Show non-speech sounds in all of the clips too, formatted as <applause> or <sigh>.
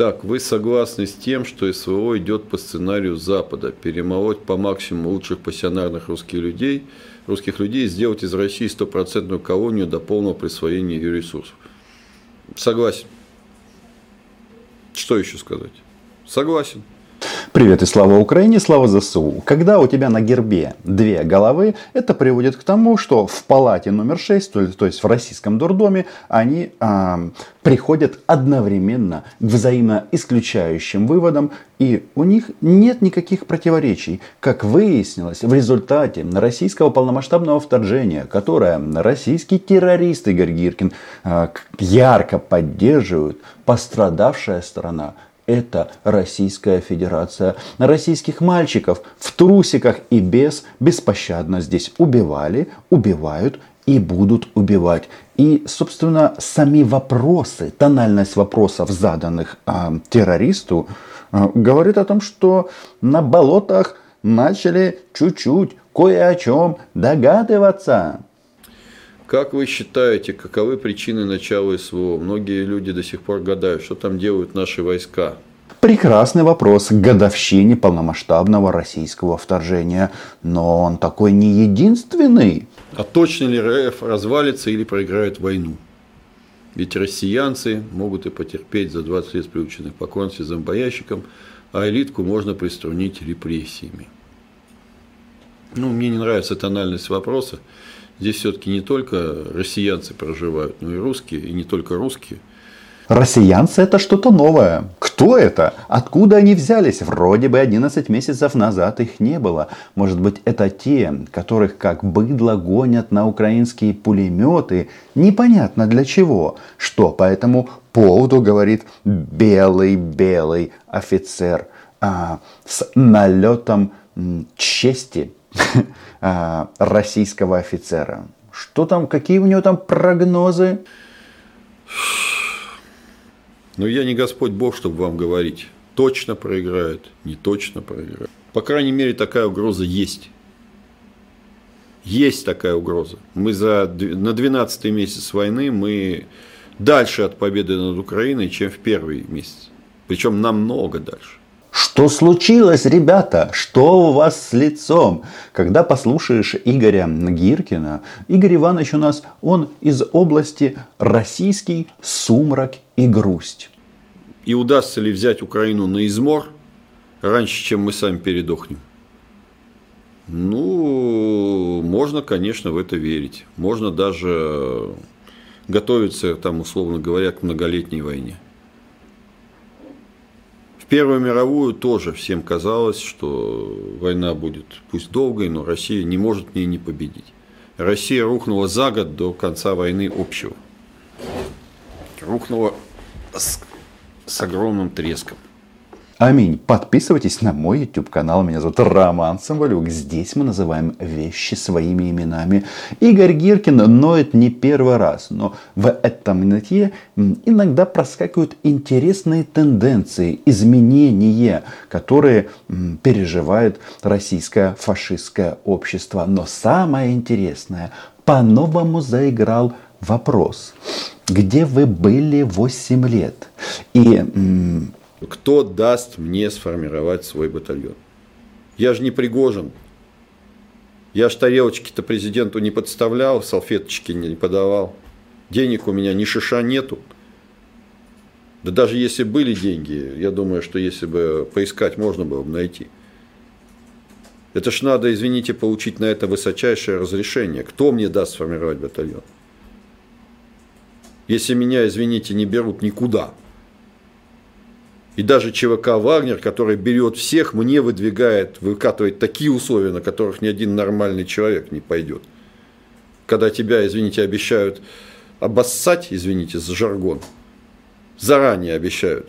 Так, вы согласны с тем, что СВО идет по сценарию Запада, перемолоть по максимуму лучших пассионарных русских людей, русских людей сделать из России стопроцентную колонию до полного присвоения ее ресурсов? Согласен. Что еще сказать? Согласен. Привет и слава Украине, слава ЗСУ. Когда у тебя на гербе две головы, это приводит к тому, что в палате номер 6, то есть в российском дурдоме, они э, приходят одновременно к взаимоисключающим выводам, и у них нет никаких противоречий. Как выяснилось, в результате российского полномасштабного вторжения, которое российский террорист Игорь Гиркин э, ярко поддерживает, пострадавшая сторона – это Российская Федерация. Российских мальчиков в трусиках и без беспощадно здесь убивали, убивают и будут убивать. И, собственно, сами вопросы, тональность вопросов, заданных э, террористу, э, говорит о том, что на болотах начали чуть-чуть кое о чем догадываться. Как вы считаете, каковы причины начала СВО? Многие люди до сих пор гадают, что там делают наши войска. Прекрасный вопрос к годовщине полномасштабного российского вторжения. Но он такой не единственный. А точно ли РФ развалится или проиграет войну? Ведь россиянцы могут и потерпеть за 20 лет приученных покорности зомбоящикам, а элитку можно приструнить репрессиями. Ну, мне не нравится тональность вопроса. Здесь все-таки не только россиянцы проживают, но и русские, и не только русские. Россиянцы это что-то новое. Кто это? Откуда они взялись? Вроде бы 11 месяцев назад их не было. Может быть это те, которых как быдло гонят на украинские пулеметы. Непонятно для чего. Что по этому поводу говорит белый-белый офицер а, с налетом чести <laughs> А, российского офицера. Что там, какие у него там прогнозы? Ну, я не Господь Бог, чтобы вам говорить. Точно проиграют, не точно проиграют. По крайней мере, такая угроза есть. Есть такая угроза. Мы за, на 12 месяц войны мы дальше от победы над Украиной, чем в первый месяц. Причем намного дальше. Что случилось, ребята? Что у вас с лицом? Когда послушаешь Игоря Гиркина, Игорь Иванович у нас, он из области российский сумрак и грусть. И удастся ли взять Украину на измор раньше, чем мы сами передохнем? Ну, можно, конечно, в это верить. Можно даже готовиться, там, условно говоря, к многолетней войне. Первую мировую тоже всем казалось, что война будет пусть долгой, но Россия не может в ней не победить. Россия рухнула за год до конца войны общего. Рухнула с, с огромным треском. Аминь. Подписывайтесь на мой YouTube канал. Меня зовут Роман Самвалюк. Здесь мы называем вещи своими именами. Игорь Гиркин ноет не первый раз, но в этом нытье иногда проскакивают интересные тенденции, изменения, которые переживает российское фашистское общество. Но самое интересное, по-новому заиграл вопрос. Где вы были 8 лет? И кто даст мне сформировать свой батальон? Я же не Пригожин. Я ж тарелочки-то президенту не подставлял, салфеточки не подавал. Денег у меня ни шиша нету. Да даже если были деньги, я думаю, что если бы поискать, можно было бы найти. Это ж надо, извините, получить на это высочайшее разрешение. Кто мне даст сформировать батальон? Если меня, извините, не берут никуда – и даже ЧВК «Вагнер», который берет всех, мне выдвигает, выкатывает такие условия, на которых ни один нормальный человек не пойдет. Когда тебя, извините, обещают обоссать, извините за жаргон, заранее обещают.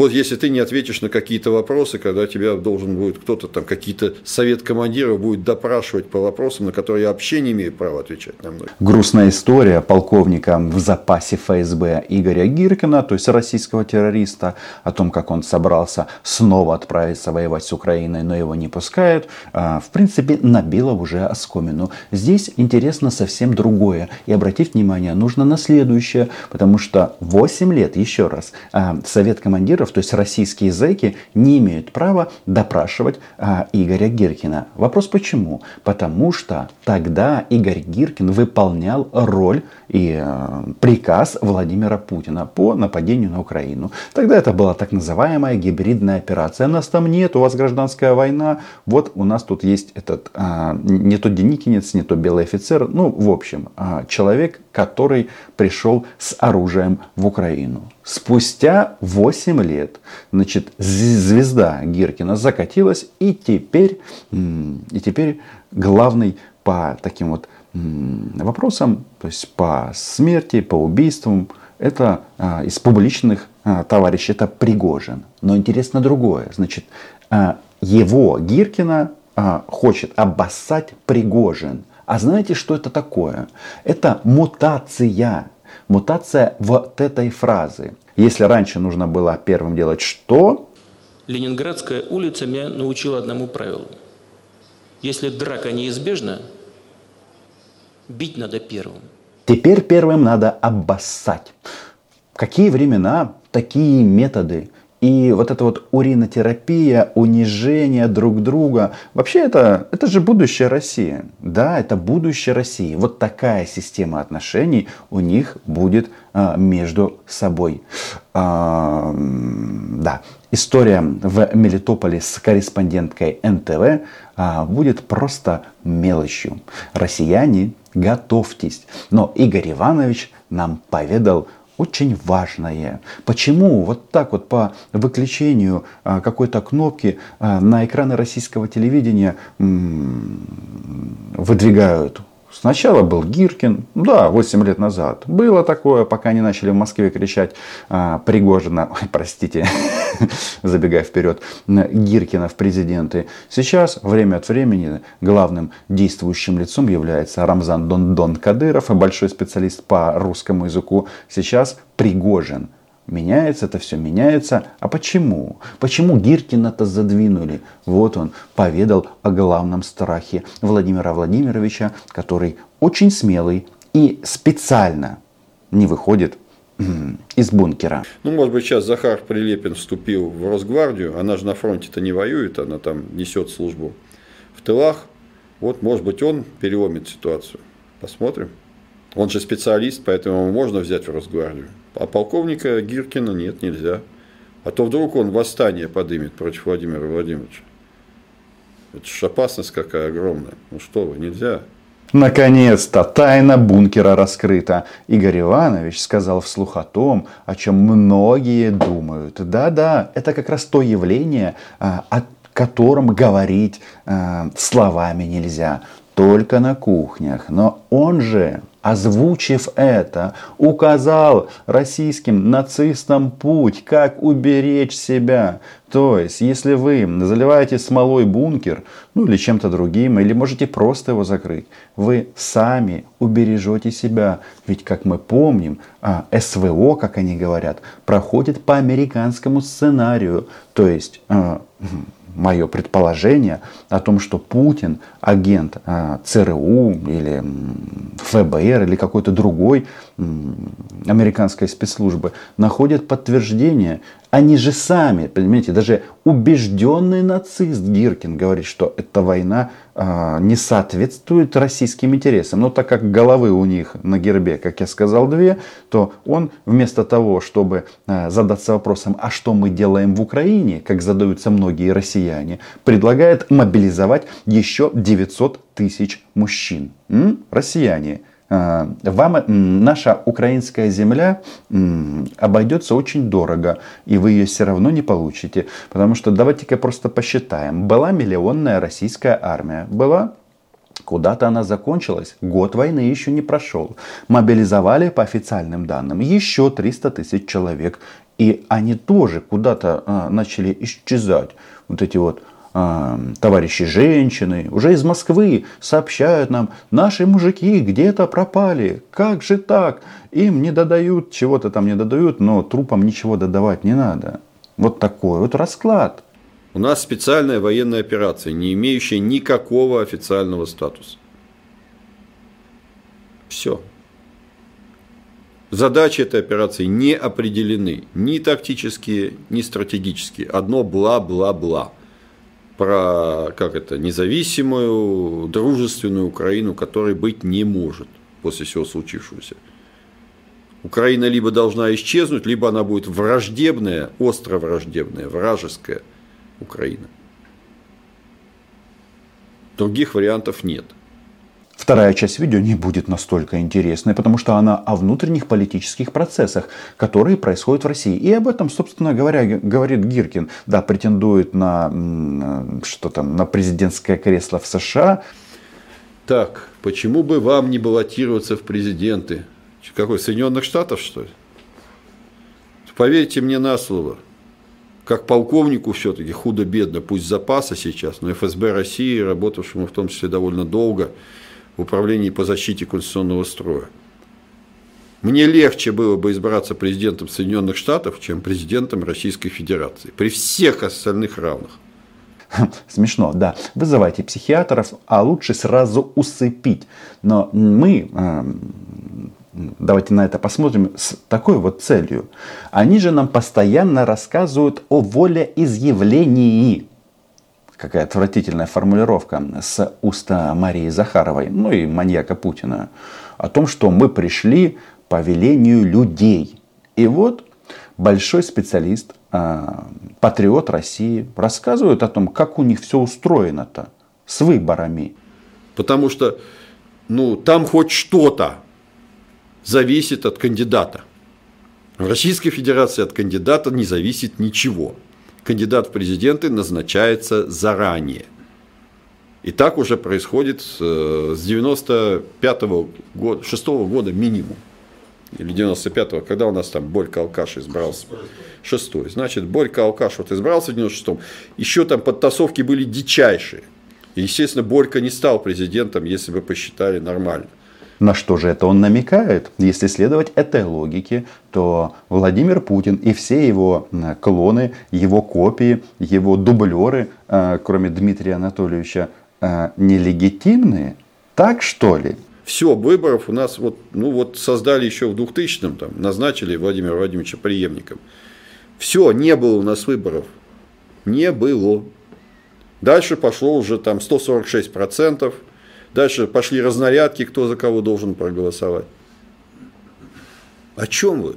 Вот если ты не ответишь на какие-то вопросы, когда тебя должен будет кто-то там, какие-то совет командиров будет допрашивать по вопросам, на которые я вообще не имею права отвечать на многие. Грустная история полковника в запасе ФСБ Игоря Гиркина, то есть российского террориста, о том, как он собрался снова отправиться воевать с Украиной, но его не пускают, а, в принципе, набила уже оскомину. Здесь интересно совсем другое. И обратить внимание нужно на следующее, потому что 8 лет, еще раз, а, Совет командиров, то есть российские зэки, не имеют права допрашивать а, Игоря Гиркина. Вопрос почему? Потому что тогда Игорь Гиркин выполнял роль и э, приказ Владимира Путина по нападению на Украину. Тогда это была так называемая гибридная операция. Нас там нет, у вас гражданская война. Вот у нас тут есть этот а, не то Деникинец, не то белый офицер. Ну, в общем, а, человек, который пришел с оружием в Украину. Спустя 8 лет, значит, звезда Гиркина закатилась, и теперь, и теперь главный по таким вот вопросам, то есть по смерти, по убийствам, это а, из публичных а, товарищей, это Пригожин. Но интересно другое. Значит, а, его, Гиркина, а, хочет обоссать Пригожин. А знаете, что это такое? Это мутация. Мутация вот этой фразы. Если раньше нужно было первым делать что? Ленинградская улица меня научила одному правилу. Если драка неизбежна, Бить надо первым. Теперь первым надо обоссать. Какие времена, такие методы. И вот эта вот уринотерапия, унижение друг друга, вообще это, это же будущее России. Да, это будущее России. Вот такая система отношений у них будет а, между собой. А, да, история в Мелитополе с корреспонденткой НТВ а, будет просто мелочью. Россияне, готовьтесь. Но Игорь Иванович нам поведал очень важное. Почему вот так вот по выключению а, какой-то кнопки а, на экраны российского телевидения выдвигают Сначала был Гиркин, да, 8 лет назад. Было такое, пока не начали в Москве кричать а, Пригожина, ой, простите, <laughs> забегая вперед, Гиркина в президенты. Сейчас, время от времени, главным действующим лицом является Рамзан Дондон Кадыров, большой специалист по русскому языку. Сейчас Пригожин – Меняется это все, меняется. А почему? Почему Гиркина-то задвинули? Вот он поведал о главном страхе Владимира Владимировича, который очень смелый и специально не выходит из бункера. Ну, может быть, сейчас Захар Прилепин вступил в Росгвардию. Она же на фронте-то не воюет, она там несет службу в тылах. Вот, может быть, он переломит ситуацию. Посмотрим. Он же специалист, поэтому его можно взять в Росгвардию. А полковника Гиркина нет, нельзя. А то вдруг он восстание подымет против Владимира Владимировича. Это же опасность какая огромная. Ну что вы, нельзя. Наконец-то тайна бункера раскрыта. Игорь Иванович сказал вслух о том, о чем многие думают. Да-да, это как раз то явление, а, о котором говорить а, словами нельзя. Только на кухнях. Но он же озвучив это, указал российским нацистам путь, как уберечь себя. То есть, если вы заливаете смолой бункер, ну или чем-то другим, или можете просто его закрыть, вы сами убережете себя. Ведь, как мы помним, а, СВО, как они говорят, проходит по американскому сценарию. То есть, а, <laughs> мое предположение о том, что Путин агент а, ЦРУ или ФБР или какой-то другой американской спецслужбы находят подтверждение они же сами, понимаете, даже убежденный нацист Гиркин говорит, что эта война э, не соответствует российским интересам. Но так как головы у них на гербе, как я сказал, две, то он вместо того, чтобы э, задаться вопросом, а что мы делаем в Украине, как задаются многие россияне, предлагает мобилизовать еще 900 тысяч мужчин. М? Россияне. А, вам наша украинская земля обойдется очень дорого, и вы ее все равно не получите. Потому что давайте-ка просто посчитаем. Была миллионная российская армия. Была Куда-то она закончилась, год войны еще не прошел. Мобилизовали по официальным данным еще 300 тысяч человек. И они тоже куда-то а, начали исчезать. Вот эти вот товарищи женщины уже из Москвы сообщают нам, наши мужики где-то пропали, как же так? Им не додают, чего-то там не додают, но трупам ничего додавать не надо. Вот такой вот расклад. У нас специальная военная операция, не имеющая никакого официального статуса. Все. Задачи этой операции не определены. Ни тактические, ни стратегические. Одно бла-бла-бла про как это, независимую, дружественную Украину, которой быть не может после всего случившегося. Украина либо должна исчезнуть, либо она будет враждебная, остро враждебная, вражеская Украина. Других вариантов нет. Вторая часть видео не будет настолько интересной, потому что она о внутренних политических процессах, которые происходят в России. И об этом, собственно говоря, говорит Гиркин. Да, претендует на, что там, на президентское кресло в США. Так, почему бы вам не баллотироваться в президенты? Какой, Соединенных Штатов, что ли? Поверьте мне на слово. Как полковнику все-таки худо-бедно, пусть запаса сейчас, но ФСБ России, работавшему в том числе довольно долго, управлении по защите конституционного строя. Мне легче было бы избраться президентом Соединенных Штатов, чем президентом Российской Федерации. При всех остальных равных. <laughs> Смешно, да. Вызывайте психиатров, а лучше сразу усыпить. Но мы, эм, давайте на это посмотрим, с такой вот целью. Они же нам постоянно рассказывают о волеизъявлении какая отвратительная формулировка с уста Марии Захаровой, ну и маньяка Путина, о том, что мы пришли по велению людей. И вот большой специалист, а, патриот России, рассказывает о том, как у них все устроено-то с выборами. Потому что ну, там хоть что-то зависит от кандидата. В Российской Федерации от кандидата не зависит ничего кандидат в президенты назначается заранее. И так уже происходит э, с 95 -го года, 6 -го года минимум. Или 95-го, когда у нас там Борька Алкаш избрался. Шестой. Значит, Борька Алкаш вот избрался в 96-м. Еще там подтасовки были дичайшие. И, естественно, Борька не стал президентом, если бы посчитали нормально. На что же это он намекает? Если следовать этой логике, то Владимир Путин и все его клоны, его копии, его дублеры, э, кроме Дмитрия Анатольевича, э, нелегитимные? Так что ли? Все, выборов у нас вот, ну вот создали еще в 2000-м, там, назначили Владимира Владимировича преемником. Все, не было у нас выборов. Не было. Дальше пошло уже там 146 процентов. Дальше пошли разнарядки, кто за кого должен проголосовать. О чем вы?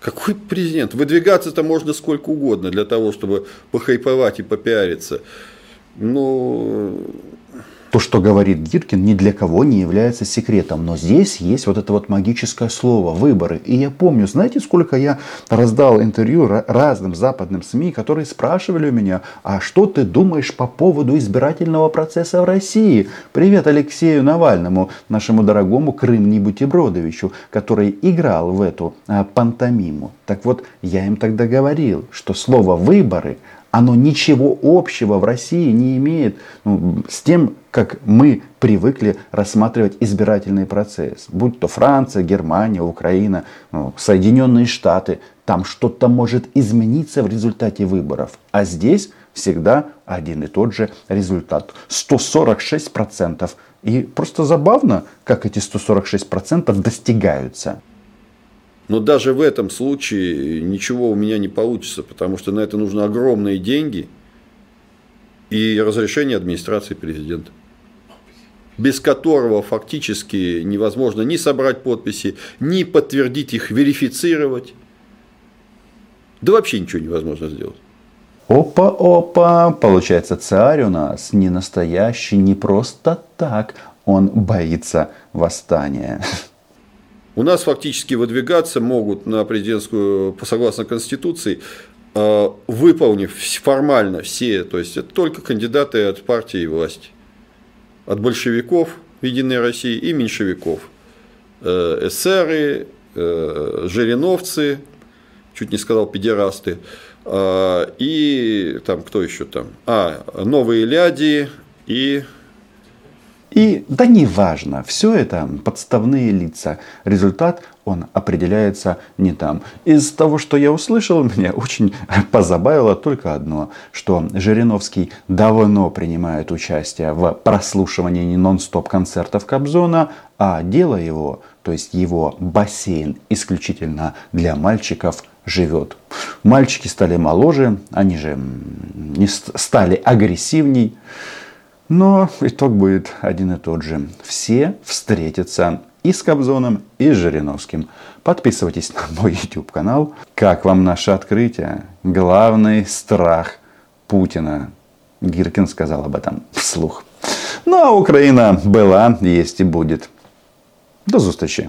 Какой президент? Выдвигаться-то можно сколько угодно для того, чтобы похайповать и попиариться. Но то, что говорит Гиркин, ни для кого не является секретом. Но здесь есть вот это вот магическое слово «выборы». И я помню, знаете, сколько я раздал интервью разным западным СМИ, которые спрашивали у меня, а что ты думаешь по поводу избирательного процесса в России? Привет Алексею Навальному, нашему дорогому Крым Бутербродовичу, который играл в эту а, пантомиму. Так вот, я им тогда говорил, что слово «выборы» оно ничего общего в России не имеет ну, с тем, как мы привыкли рассматривать избирательный процесс. Будь то Франция, Германия, Украина, ну, Соединенные Штаты. Там что-то может измениться в результате выборов. А здесь всегда один и тот же результат. 146%. И просто забавно, как эти 146% достигаются. Но даже в этом случае ничего у меня не получится, потому что на это нужны огромные деньги и разрешение администрации президента без которого фактически невозможно ни собрать подписи, ни подтвердить их, верифицировать. Да вообще ничего невозможно сделать. Опа-опа, получается царь у нас не настоящий, не просто так, он боится восстания. У нас фактически выдвигаться могут на президентскую, согласно Конституции, э, выполнив формально все, то есть это только кандидаты от партии и власти, от большевиков Единой России и меньшевиков, э, эсеры, э, жириновцы, чуть не сказал педерасты, и там кто еще там, а, новые ляди и и да неважно, все это подставные лица. Результат, он определяется не там. Из того, что я услышал, <laughs> меня очень позабавило только одно, что Жириновский давно принимает участие в прослушивании нон-стоп концертов Кобзона, а дело его, то есть его бассейн исключительно для мальчиков живет. Мальчики стали моложе, они же стали агрессивней. Но итог будет один и тот же. Все встретятся и с Кобзоном, и с Жириновским. Подписывайтесь на мой YouTube канал. Как вам наше открытие? Главный страх Путина. Гиркин сказал об этом вслух. Ну а Украина была, есть и будет. До зустрічі!